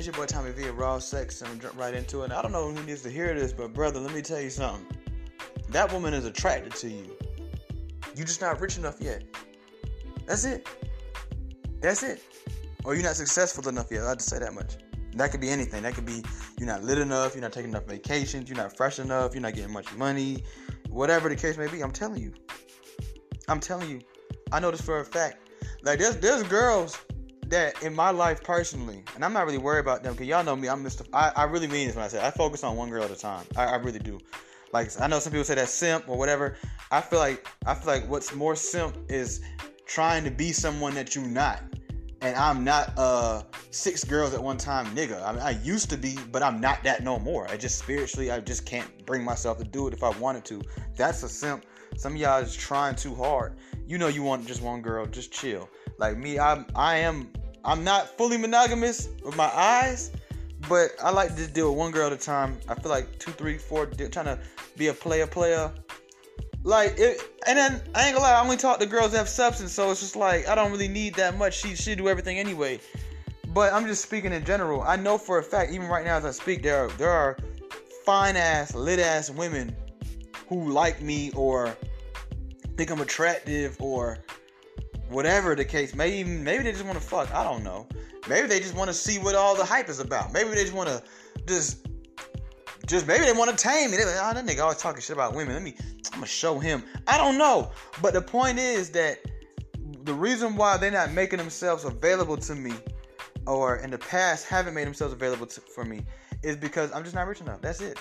It's your boy Tommy V, Raw Sex, and I'm jump right into it. And I don't know who needs to hear this, but brother, let me tell you something. That woman is attracted to you. You're just not rich enough yet. That's it. That's it. Or you're not successful enough yet. I have to say that much. That could be anything. That could be you're not lit enough, you're not taking enough vacations, you're not fresh enough, you're not getting much money, whatever the case may be. I'm telling you. I'm telling you. I know this for a fact. Like there's there's girls that in my life personally, and I'm not really worried about them because y'all know me. I'm Mr. I, I really mean this when I say I focus on one girl at a time. I, I really do. Like I know some people say that simp or whatever. I feel like I feel like what's more simp is trying to be someone that you're not. And I'm not uh six girls at one time nigga. I mean I used to be, but I'm not that no more. I just spiritually I just can't bring myself to do it if I wanted to. That's a simp. Some of y'all is trying too hard. You know you want just one girl, just chill. Like me, I'm I am I'm not fully monogamous with my eyes, but I like to deal with one girl at a time. I feel like two, three, four, trying to be a player, player. Like it, and then I ain't gonna lie, I only talk to girls that have substance, so it's just like I don't really need that much. She she do everything anyway. But I'm just speaking in general. I know for a fact, even right now as I speak, there are, there are fine ass, lit ass women who like me or think I'm attractive or whatever the case. Maybe maybe they just want to fuck. I don't know. Maybe they just want to see what all the hype is about. Maybe they just want to just just maybe they want to tame me. They're like, oh, that nigga always talking shit about women. Let me, I'm gonna show him. I don't know, but the point is that the reason why they're not making themselves available to me, or in the past haven't made themselves available to, for me, is because I'm just not rich enough. That's it.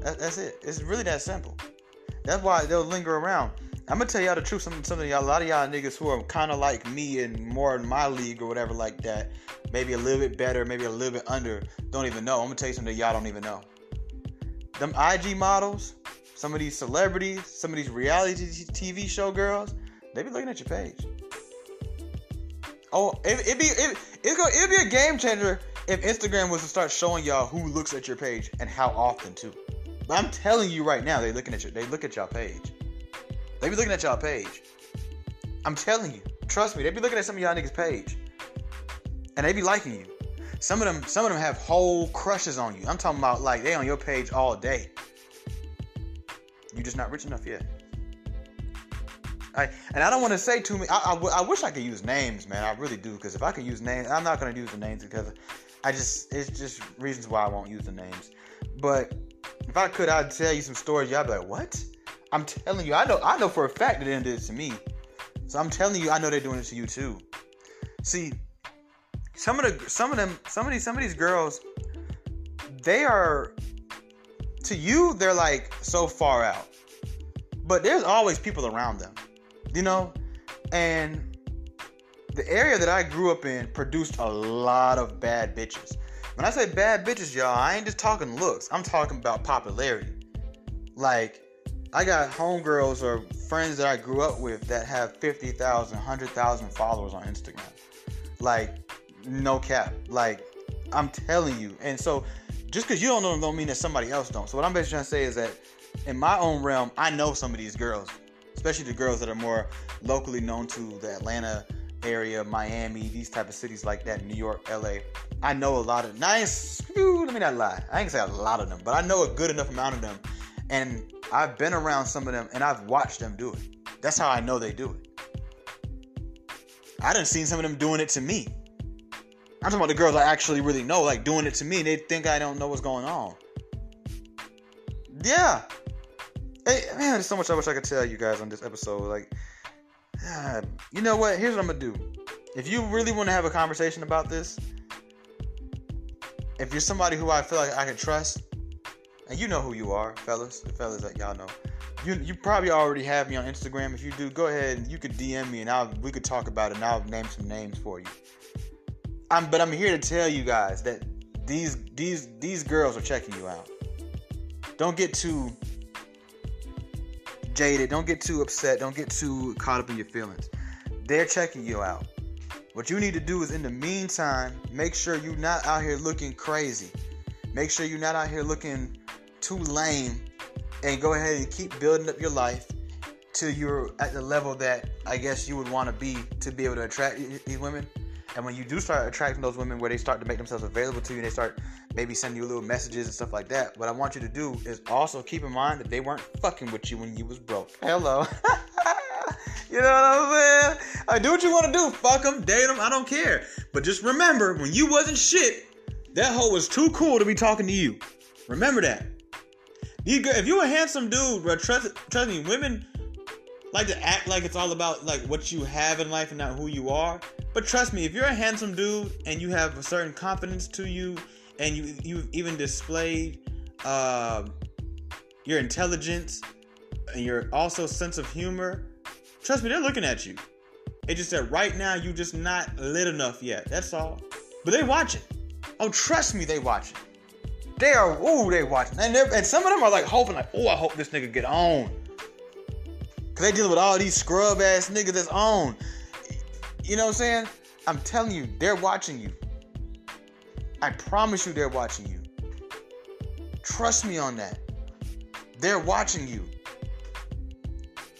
That, that's it. It's really that simple. That's why they'll linger around. I'm gonna tell y'all the truth. Some, some of y'all, a lot of y'all niggas who are kind of like me and more in my league or whatever like that, maybe a little bit better, maybe a little bit under, don't even know. I'm gonna tell you something that y'all don't even know. Them IG models, some of these celebrities, some of these reality TV show girls, they be looking at your page. Oh, it, it be it, it go it'd be a game changer if Instagram was to start showing y'all who looks at your page and how often too. But I'm telling you right now, they looking at your they look at y'all page. They be looking at y'all page. I'm telling you. Trust me, they be looking at some of y'all niggas' page. And they be liking you. Some of them, some of them have whole crushes on you. I'm talking about like they on your page all day. You just not rich enough yet. I, and I don't want to say too many. I, I, I, wish I could use names, man. I really do. Because if I could use names, I'm not to use the names because I just, it's just reasons why I won't use the names. But if I could, I'd tell you some stories. Y'all be like, what? I'm telling you, I know I know for a fact that they did it to me. So I'm telling you, I know they're doing it to you too. See, some of the some of them some of these some of these girls, they are to you, they're like so far out. But there's always people around them. You know? And the area that I grew up in produced a lot of bad bitches. When I say bad bitches, y'all, I ain't just talking looks. I'm talking about popularity. Like I got homegirls or friends that I grew up with that have 50,000, 100,000 followers on Instagram. Like, no cap. Like, I'm telling you. And so, just because you don't know them don't mean that somebody else don't. So, what I'm basically trying to say is that in my own realm, I know some of these girls, especially the girls that are more locally known to the Atlanta area, Miami, these type of cities like that, New York, LA. I know a lot of, nice. let me not lie. I ain't say a lot of them, but I know a good enough amount of them. And I've been around some of them and I've watched them do it. That's how I know they do it. I done seen some of them doing it to me. I'm talking about the girls I actually really know, like doing it to me. They think I don't know what's going on. Yeah. Hey, man, there's so much I wish I could tell you guys on this episode. Like, God, you know what? Here's what I'm gonna do. If you really want to have a conversation about this, if you're somebody who I feel like I can trust, and you know who you are, fellas. Fellas that y'all know. You you probably already have me on Instagram. If you do, go ahead and you could DM me and I'll we could talk about it and I'll name some names for you. I'm but I'm here to tell you guys that these these these girls are checking you out. Don't get too jaded. Don't get too upset. Don't get too caught up in your feelings. They're checking you out. What you need to do is in the meantime, make sure you're not out here looking crazy. Make sure you're not out here looking too lame and go ahead and keep building up your life till you're at the level that I guess you would want to be to be able to attract these women. And when you do start attracting those women where they start to make themselves available to you and they start maybe sending you little messages and stuff like that, what I want you to do is also keep in mind that they weren't fucking with you when you was broke. Hello. you know what I'm saying? I do what you want to do. Fuck them, date them, I don't care. But just remember, when you wasn't shit, that hoe was too cool to be talking to you. Remember that. If you a handsome dude, bro, trust, trust me, women like to act like it's all about like what you have in life and not who you are. But trust me, if you're a handsome dude and you have a certain confidence to you, and you you've even displayed uh, your intelligence and your also sense of humor, trust me, they're looking at you. It just that right now you just not lit enough yet. That's all. But they watch it. Oh, trust me, they watching. They are, ooh, they watching. And, and some of them are like hoping, like, oh, I hope this nigga get on. Cause they dealing with all these scrub ass niggas that's on. You know what I'm saying? I'm telling you, they're watching you. I promise you they're watching you. Trust me on that. They're watching you.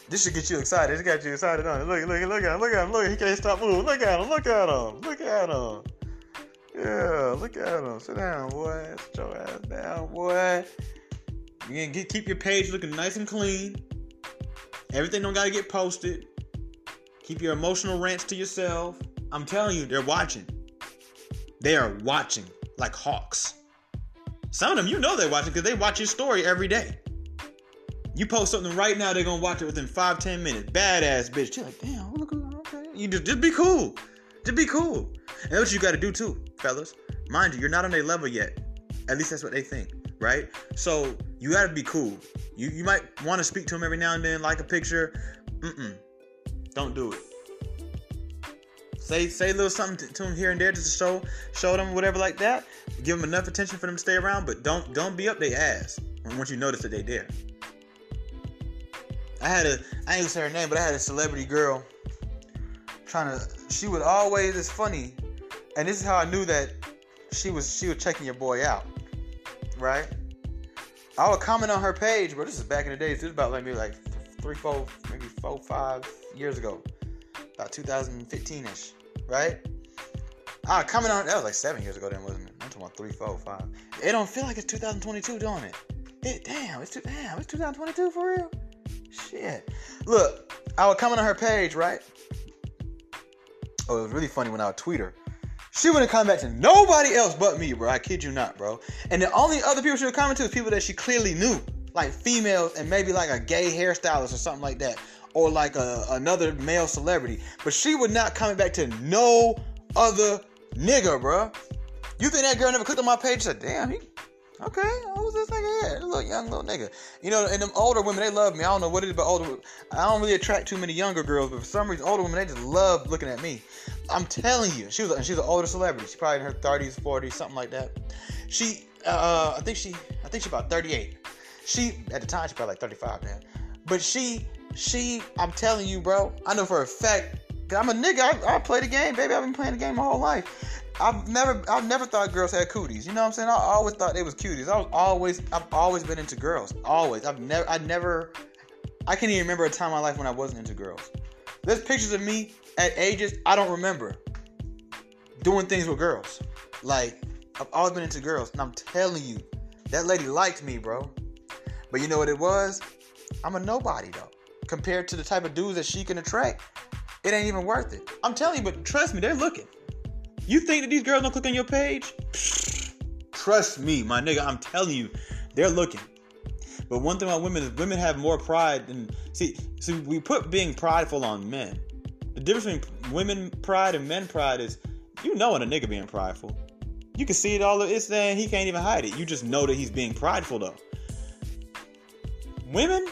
This should get you excited. This got you excited on it. Look, look, look at him. Look at him. Look, he can't stop moving. Look at him. Look at him. Look at him. Yeah, look at him. Sit down, boy. Sit your ass down, boy. You can get, keep your page looking nice and clean. Everything don't gotta get posted. Keep your emotional rants to yourself. I'm telling you, they're watching. They are watching like hawks. Some of them, you know they're watching because they watch your story every day. You post something right now, they're gonna watch it within five, ten minutes. Badass bitch. You're like, damn, look, okay. You just, just be cool. Just be cool. And that's what you gotta do too, fellas. Mind you, you're not on their level yet. At least that's what they think, right? So you gotta be cool. You you might want to speak to them every now and then, like a picture. Mm-mm. Don't do it. Say say a little something to, to them here and there just to show show them whatever like that. Give them enough attention for them to stay around, but don't don't be up their ass once you notice that they there. I had a I ain't gonna say her name, but I had a celebrity girl trying to. She would always. It's funny, and this is how I knew that she was she was checking your boy out, right? I would comment on her page, but This is back in the days. This is about maybe like three, four, maybe four, five years ago, about 2015ish, right? I comment on that was like seven years ago, then wasn't it? I'm talking about three, four, five. It don't feel like it's 2022, don't it? it damn, it's too, damn, it's 2022 for real. Shit. Look, I would comment on her page, right? Oh, it was really funny when I would tweet her. She wouldn't comment back to nobody else but me, bro. I kid you not, bro. And the only other people she would comment to is people that she clearly knew, like females and maybe like a gay hairstylist or something like that, or like a, another male celebrity. But she would not comment back to no other nigga, bro. You think that girl never clicked on my page? Said, damn, he Okay, who's this nigga here? little young little nigga. You know, and them older women, they love me. I don't know what it is, but older. I don't really attract too many younger girls, but for some reason, older women, they just love looking at me. I'm telling you, she was, and she's an older celebrity. She's probably in her 30s, 40s, something like that. She, uh, I think she, I think she's about 38. She, at the time, she's probably like 35 now. But she, she, I'm telling you, bro, I know for a fact. I'm a nigga. I, I play the game, baby. I've been playing the game my whole life. I've never I've never thought girls had cooties. You know what I'm saying? I always thought they was cuties. I was always I've always been into girls. Always. I've never I never I can't even remember a time in my life when I wasn't into girls. There's pictures of me at ages I don't remember doing things with girls. Like I've always been into girls, and I'm telling you, that lady liked me, bro. But you know what it was? I'm a nobody though. Compared to the type of dudes that she can attract, it ain't even worth it. I'm telling you, but trust me, they're looking. You think that these girls don't click on your page? Trust me, my nigga, I'm telling you, they're looking. But one thing about women is women have more pride than see. See, we put being prideful on men. The difference between women pride and men pride is, you know, when a nigga being prideful. You can see it all. It's there. He can't even hide it. You just know that he's being prideful though. Women,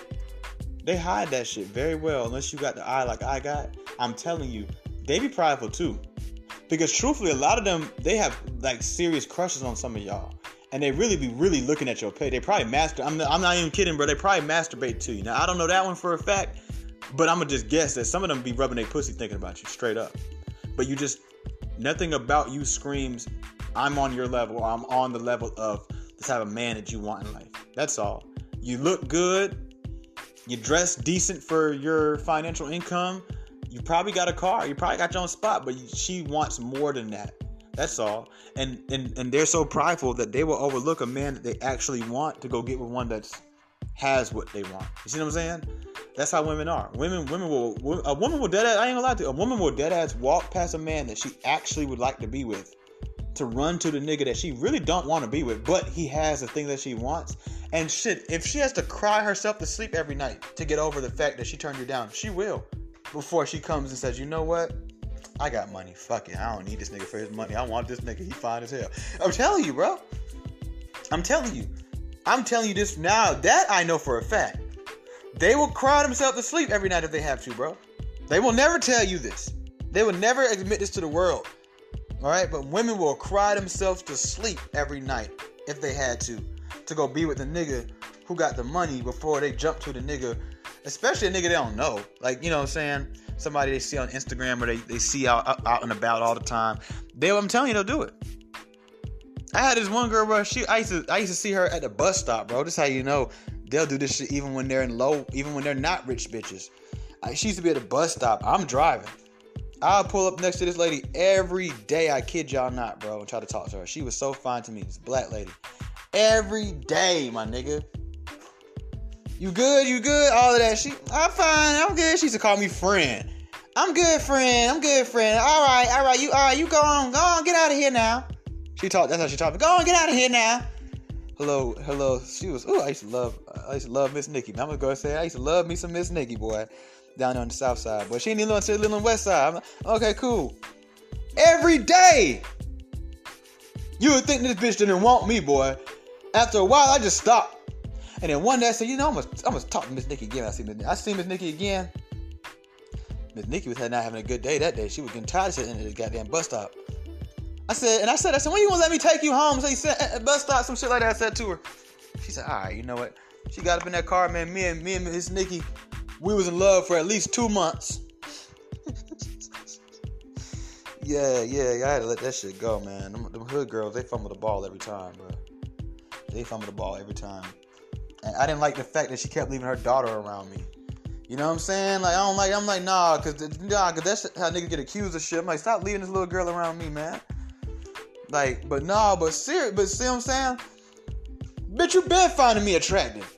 they hide that shit very well. Unless you got the eye like I got, I'm telling you, they be prideful too. Because truthfully, a lot of them they have like serious crushes on some of y'all, and they really be really looking at your pay. They probably master. I'm I'm not even kidding, bro. They probably masturbate to you. Now I don't know that one for a fact, but I'm gonna just guess that some of them be rubbing their pussy thinking about you straight up. But you just nothing about you screams, I'm on your level. I'm on the level of the type of man that you want in life. That's all. You look good. You dress decent for your financial income You probably got a car. You probably got your own spot, but she wants more than that. That's all. And and and they're so prideful that they will overlook a man that they actually want to go get with one that's has what they want. You see what I'm saying? That's how women are. Women, women will. A woman will dead. Ass, I ain't gonna lie to you. A woman will dead ass walk past a man that she actually would like to be with, to run to the nigga that she really don't want to be with, but he has the thing that she wants. And shit, if she has to cry herself to sleep every night to get over the fact that she turned you down, she will. Before she comes and says, you know what? I got money. Fuck it. I don't need this nigga for his money. I want this nigga. He fine as hell. I'm telling you, bro. I'm telling you. I'm telling you this now. That I know for a fact. They will cry themselves to sleep every night if they have to, bro. They will never tell you this. They will never admit this to the world. All right, but women will cry themselves to sleep every night if they had to, to go be with the nigga who got the money before they jump to the nigga, especially a nigga they don't know. Like, you know what I'm saying? Somebody they see on Instagram or they, they see out, out and about all the time. They, I'm telling you, they'll do it. I had this one girl, bro. She, I used to, I used to see her at the bus stop, bro. This how you know they'll do this shit even when they're in low, even when they're not rich bitches. I, she used to be at a bus stop. I'm driving. I'll pull up next to this lady every day. I kid y'all not, bro, and try to talk to her. She was so fine to me. This black lady. Every day, my nigga. You good? You good? All of that. She, I'm fine. I'm good. She used to call me friend. I'm good, friend. I'm good, friend. All right, all right. You, all right. You go on. Go on. Get out of here now. She talked. That's how she talked. Go on. Get out of here now. Hello, hello. She was. Oh, I used to love. I used to love Miss Nikki. Now I'm gonna go say I used to love me some Miss Nikki, boy, down on the south side. But she ain't even on the little west side. Like, okay, cool. Every day, you would think this bitch didn't want me, boy. After a while, I just stopped. And then one day I said, you know, I'm gonna, I'm gonna talk to Miss Nikki again. I see Miss I see Miss Nikki again. Miss Nikki was not having a good day that day. She was getting tired of sitting at the goddamn bus stop. I said, and I said, I said, when you gonna let me take you home? So he said, at bus stop, some shit like that. I said to her. She said, all right, you know what? She got up in that car, man. Me and me and Miss Nikki, we was in love for at least two months. yeah, yeah, I had to let that shit go, man. Them, them hood girls, they fumble the ball every time, bro. They fumble the ball every time. And I didn't like the fact that she kept leaving her daughter around me. You know what I'm saying? Like I don't like. I'm like nah, cause nah, cause that's how niggas get accused of shit. I'm like, stop leaving this little girl around me, man. Like, but nah, but serious, but see what I'm saying? Bitch, you been finding me attractive.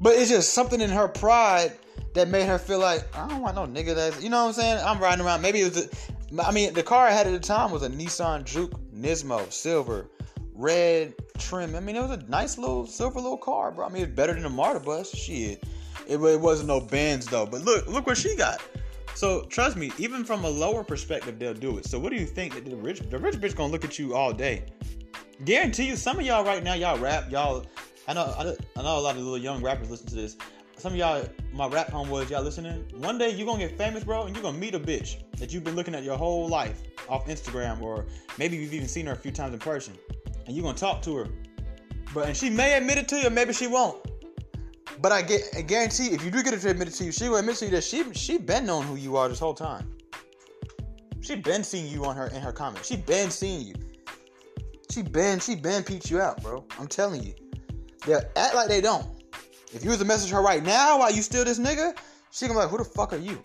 But it's just something in her pride that made her feel like I don't want no nigga that's you know what I'm saying? I'm riding around. Maybe it was. A, I mean, the car I had at the time was a Nissan Juke Nismo silver, red trim. I mean, it was a nice little silver little car, bro. I mean, it's better than a MARTA bus. Shit, it, it wasn't no Benz though. But look, look what she got. So trust me, even from a lower perspective, they'll do it. So what do you think that the rich, the rich bitch gonna look at you all day? Guarantee you, some of y'all right now, y'all rap, y'all. I know, I, I know a lot of little young rappers listen to this. Some of y'all, my rap homeboys, y'all listening. One day you gonna get famous, bro, and you gonna meet a bitch that you've been looking at your whole life off Instagram, or maybe you've even seen her a few times in person, and you're gonna talk to her. But and she may admit it to you, maybe she won't. But I get I guarantee if you do get her to admit it to you, she will admit to you that she she been knowing who you are this whole time. She been seeing you on her in her comments. She been seeing you. She been she been peeped you out, bro. I'm telling you. They act like they don't. If you was to message her right now while you still this nigga, she gonna be like, who the fuck are you?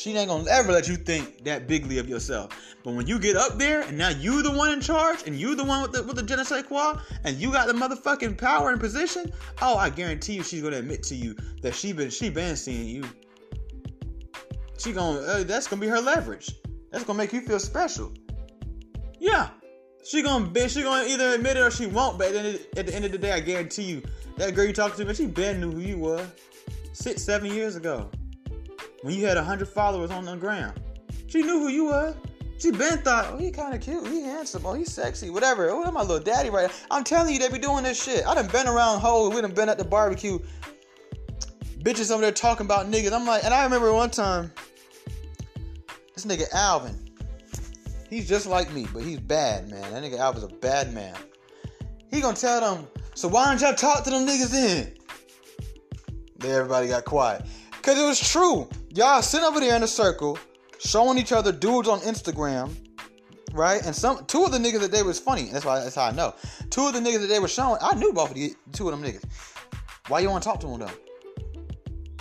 She ain't gonna ever let you think that bigly of yourself. But when you get up there and now you the one in charge and you the one with the with the je quoi and you got the motherfucking power and position, oh I guarantee you she's gonna admit to you that she been she been seeing you. She gonna uh, that's gonna be her leverage. That's gonna make you feel special. Yeah. She gonna be she gonna either admit it or she won't, but at the, at the end of the day, I guarantee you, that girl you talking to, man, she been knew who you was. Six, seven years ago. When you had hundred followers on the gram. She knew who you was. She been thought, oh, he kind of cute, he handsome, oh, he sexy, whatever. Oh, my little daddy right now. I'm telling you, they be doing this shit. I done been around hoes, we done been at the barbecue. Bitches over there talking about niggas. I'm like, and I remember one time, this nigga Alvin, he's just like me, but he's bad, man. That nigga Alvin's a bad man. He gonna tell them, so why don't y'all talk to them niggas then? Then everybody got quiet. Cause it was true. Y'all sitting over there in a circle, showing each other dudes on Instagram, right? And some two of the niggas that they was funny. That's why that's how I know. Two of the niggas that they were showing, I knew both of the two of them niggas. Why you want to talk to them though?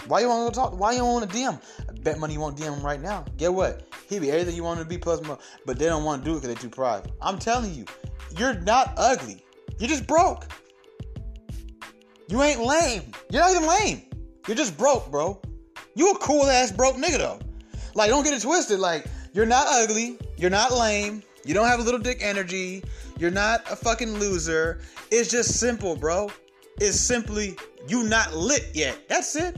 Why you want to talk? Why you want to DM? Bet money you won't DM him right now. Get what? He be everything you want him to be plus more. But they don't want to do it because they're too private. I'm telling you, you're not ugly. You're just broke. You ain't lame. You're not even lame. You're just broke, bro. You a cool ass broke nigga though. Like, don't get it twisted. Like, you're not ugly. You're not lame. You don't have a little dick energy. You're not a fucking loser. It's just simple, bro. It's simply you not lit yet. That's it.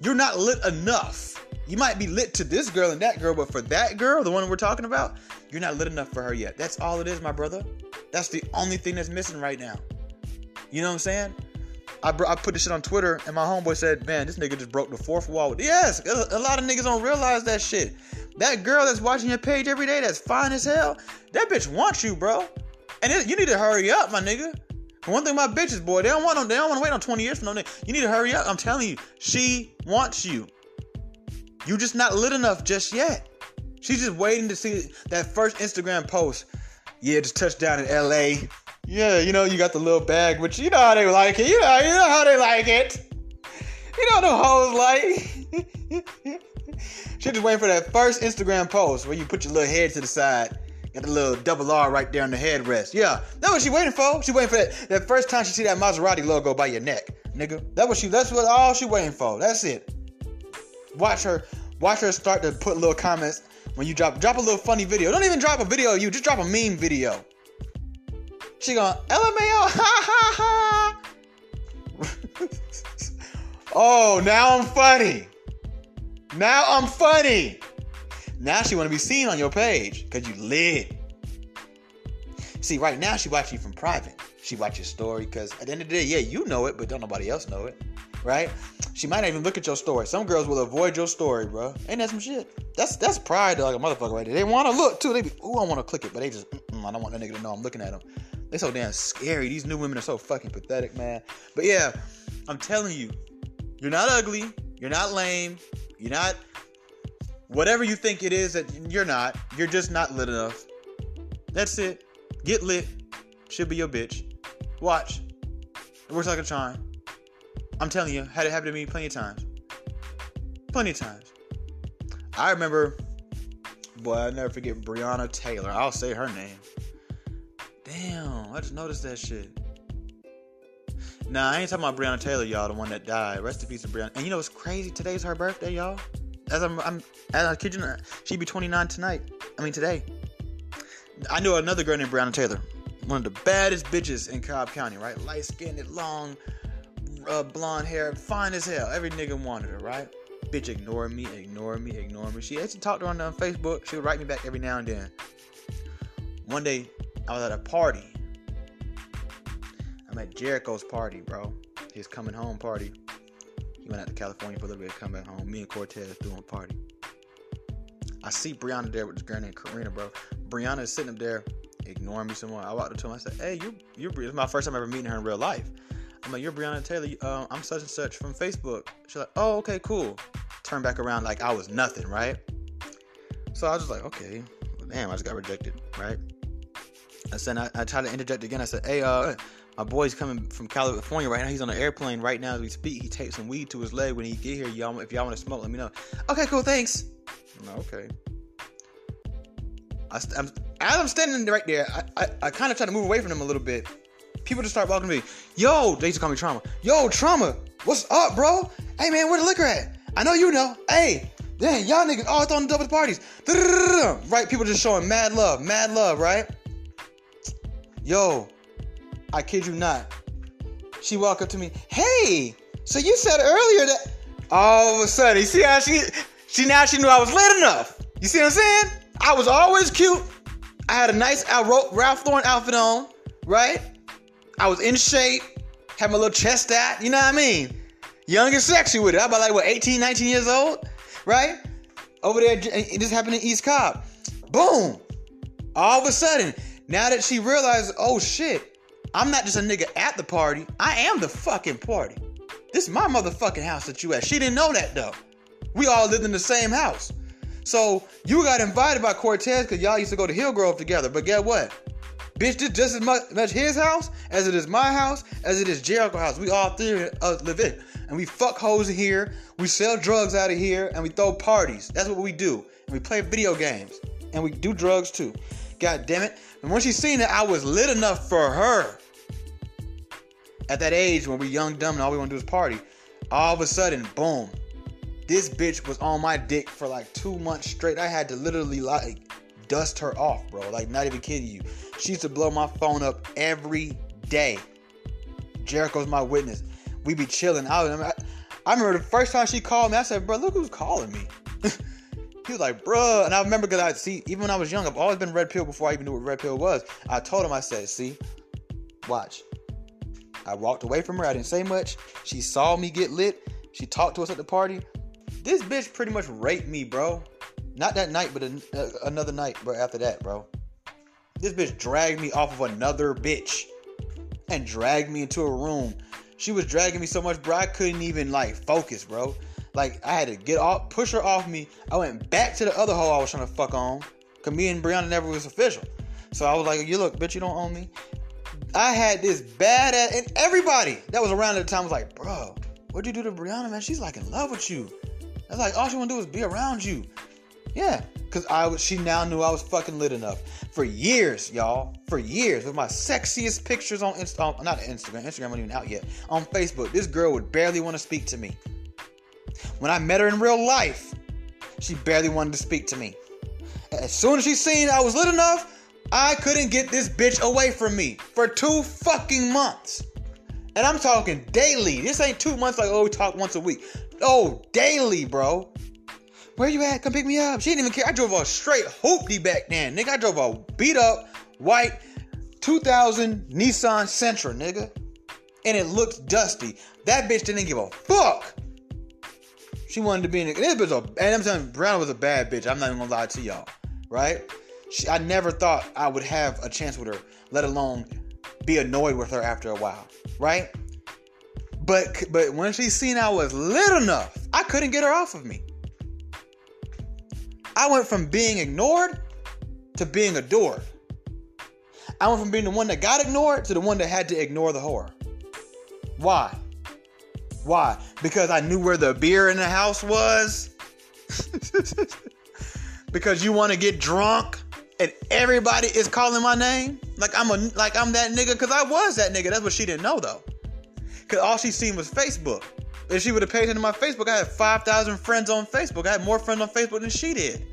You're not lit enough. You might be lit to this girl and that girl, but for that girl, the one we're talking about, you're not lit enough for her yet. That's all it is, my brother. That's the only thing that's missing right now. You know what I'm saying? I, br- I put this shit on Twitter, and my homeboy said, "Man, this nigga just broke the fourth wall." Yes, a, lot of niggas don't realize that shit. That girl that's watching your page every day, that's fine as hell, that bitch wants you, bro. And it, you need to hurry up, my nigga. One thing about bitches, boy, they don't want them, they don't want to wait on 20 years for no nigga. You need to hurry up. I'm telling you, she wants you. You just not lit enough just yet. She's just waiting to see that first Instagram post. Yeah, just touched down in LA. Yeah, you know, you got the little bag, which you know how they like it. You know, you know how they like it. You know the hoes like. she just waiting for that first Instagram post where you put your little head to the side. Got the little double R right there on the headrest. Yeah, that's what she waiting for. She waiting for that, that first time she see that Maserati logo by your neck, nigga. That what she. That's what all she waiting for. That's it. Watch her. Watch her start to put little comments when you drop drop a little funny video. Don't even drop a video you. Just drop a meme video. She going LMAO. Ha ha ha. oh, now I'm funny. Now I'm funny. Now she want to be seen on your page because you lit. See, right now she watch you from private. She watch your story because at the end of the day, yeah, you know it, but don't nobody else know it, right? She might not even look at your story. Some girls will avoid your story, bro. Ain't that some shit? That's that's pride like a motherfucker right there. They want to look too. They be, ooh, I want to click it, but they just, I don't want that nigga to know I'm looking at them. They so damn scary. These new women are so fucking pathetic, man. But yeah, I'm telling you, you're not ugly. You're not lame. You're not whatever you think it is that you're not. You're just not lit enough. That's it. Get lit. Should be your bitch. Watch. It works like a charm. I'm telling you, had it happen to me plenty of times. Plenty of times. I remember, boy, I'll never forget Breonna Taylor. I'll say her name. Damn, I just noticed that shit. Nah, I ain't talking about Breonna Taylor, y'all, the one that died. Rest in peace to Breonna. And you know what's crazy? Today's her birthday, y'all. As I'm, I'm as I kid you she'd be 29 tonight. I mean today. I knew another girl named Breonna Taylor, one of the baddest bitches in Cobb County, right? Light skinned, long, uh, blonde hair, fine as hell. Every nigga wanted her, right? Bitch ignored me, ignored me, ignored me. She actually talked to her on Facebook. She would write me back every now and then. One day, I was at a party. I'm at Jericho's party, bro. His coming home party. He went out to California for a little bit, come back home. Me and Cortez doing a party. I see Brianna there with this girl named Karina, bro. Brianna is sitting up there, ignoring me some more. I walked up to him. I said, "Hey, you, you're." It's my first time ever meeting her in real life. I'm like, "You're Brianna Taylor. Um, I'm such and such from Facebook." She's like, "Oh, okay, cool." Turn back around like I was nothing, right? So I was just like, "Okay, well, damn, I just got rejected, right?" I said, I, I tried to interject again. I said, "Hey, uh, my boy's coming from California right now. He's on an airplane right now as we speak. He taped some weed to his leg. When he get here, y'all, if y'all want to smoke, let me know." Okay, cool, thanks. Like, okay. I, am as I'm standing right there, I, I, I kind of try to move away from him a little bit. People just start walking to me. Yo, they used to call me Trauma. Yo, Trauma, what's up, bro? Hey, man, where the liquor at? I know you know. Hey, dang, y'all niggas all throwing double parties. Right? People just showing mad love, mad love, right? Yo, I kid you not. She walked up to me. Hey, so you said earlier that all of a sudden, you see how she, she now she knew I was lit enough. You see what I'm saying? I was always cute. I had a nice Ralph Lauren outfit on, right? I was in shape, had my little chest out, you know what I mean? Young and sexy with it. I about like, what, 18, 19 years old, right? Over there, it just happened in East Cobb. Boom. All of a sudden, now that she realized, oh shit, I'm not just a nigga at the party, I am the fucking party. This is my motherfucking house that you at. She didn't know that though. We all lived in the same house. So you got invited by Cortez because y'all used to go to Hillgrove together. But get what? Bitch, this just as much, much his house as it is my house, as it is Jericho house. We all three uh, live in. And we fuck hoes here, we sell drugs out of here, and we throw parties. That's what we do. And we play video games. And we do drugs too. God damn it. And when she seen it, I was lit enough for her, at that age when we young, dumb, and all we want to do is party, all of a sudden, boom, this bitch was on my dick for like two months straight. I had to literally like dust her off, bro. Like, not even kidding you. She used to blow my phone up every day. Jericho's my witness. We be chilling. I, I, I remember the first time she called me, I said, bro, look who's calling me. he was like, bruh. And I remember because I see, even when I was young, I've always been red pill before I even knew what red pill was. I told him, I said, see, watch. I walked away from her. I didn't say much. She saw me get lit. She talked to us at the party. This bitch pretty much raped me, bro. Not that night, but a, uh, another night, bro. After that, bro. This bitch dragged me off of another bitch and dragged me into a room. She was dragging me so much, bro. I couldn't even like focus, bro. Like I had to get off, push her off me. I went back to the other hoe I was trying to fuck on. Cause me and Brianna never was official. So I was like, you look, bitch, you don't own me. I had this bad ass, and everybody that was around at the time was like, bro, what'd you do to Brianna, man? She's like in love with you. I was like all she wanna do is be around you. Yeah, cause I was. She now knew I was fucking lit enough for years, y'all. For years, with my sexiest pictures on Insta, oh, not Instagram. Instagram wasn't even out yet. On Facebook, this girl would barely want to speak to me. When I met her in real life, she barely wanted to speak to me. As soon as she seen I was lit enough, I couldn't get this bitch away from me for two fucking months. And I'm talking daily. This ain't two months like, oh, we talk once a week. Oh, daily, bro. Where you at? Come pick me up. She didn't even care. I drove a straight hoopty back then, nigga. I drove a beat up white 2000 Nissan Sentra, nigga. And it looked dusty. That bitch didn't give a fuck. She wanted to be in it. This bitch, a, and I'm telling you, Brown was a bad bitch. I'm not even gonna lie to y'all, right? She, I never thought I would have a chance with her, let alone be annoyed with her after a while, right? But but when she seen I was lit enough, I couldn't get her off of me. I went from being ignored to being adored. I went from being the one that got ignored to the one that had to ignore the whore. Why? Why? Because I knew where the beer in the house was. because you want to get drunk and everybody is calling my name like I'm a like I'm that nigga because I was that nigga. That's what she didn't know though. Cause all she seen was Facebook. If she would have paid into my Facebook, I had five thousand friends on Facebook. I had more friends on Facebook than she did.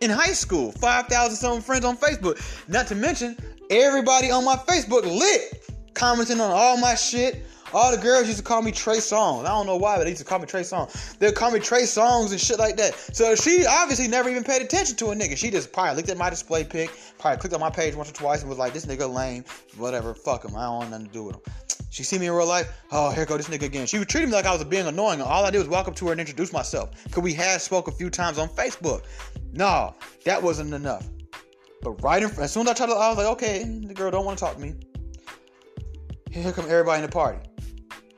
In high school, five thousand some friends on Facebook. Not to mention everybody on my Facebook lit, commenting on all my shit, all the girls used to call me Trey Songz. I don't know why, but they used to call me Trey Songz. They'd call me Trey Songz and shit like that. So she obviously never even paid attention to a nigga. She just probably looked at my display pic, probably clicked on my page once or twice and was like, this nigga lame, whatever, fuck him. I don't want nothing to do with him. She see me in real life, oh, here go this nigga again. She would treat me like I was being annoying. All I did was walk up to her and introduce myself. Cause we had spoke a few times on Facebook. No, that wasn't enough. But right in front, as soon as I tried to, I was like, okay, the girl don't want to talk to me. Here come everybody in the party.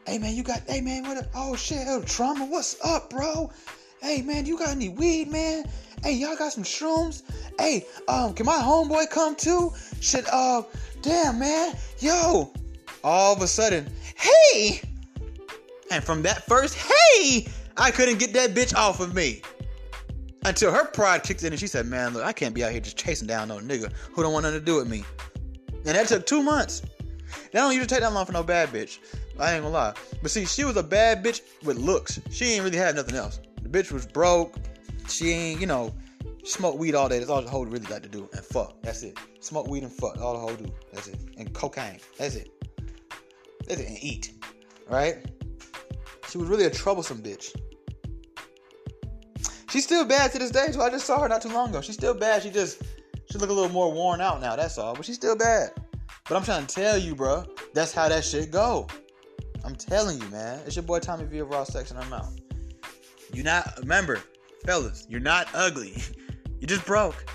Hey man, you got hey man, what up? Oh shit, oh, trauma, what's up, bro? Hey man, you got any weed, man? Hey, y'all got some shrooms? Hey, um, can my homeboy come too? Shit, uh, damn man, yo. All of a sudden, hey! And from that first hey, I couldn't get that bitch off of me. Until her pride kicked in and she said, Man, look, I can't be out here just chasing down no nigga who don't want nothing to do with me. And that took two months. That don't usually take that long for no bad bitch. I ain't gonna lie. But see, she was a bad bitch with looks. She ain't really had nothing else. The bitch was broke. She ain't, you know, smoke weed all day. That's all the hoe really got to do. And fuck. That's it. Smoke weed and fuck. All the hoe do. That's it. And cocaine. That's it. That's it. And eat. Right? She was really a troublesome bitch. She's still bad to this day. So I just saw her not too long ago. She's still bad. She just she look a little more worn out now. That's all. But she's still bad. But I'm trying to tell you, bro. That's how that shit go. I'm telling you, man. It's your boy Tommy V of Raw Sex and I'm out. You not remember, fellas, you're not ugly. you just broke.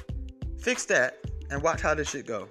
Fix that and watch how this shit go.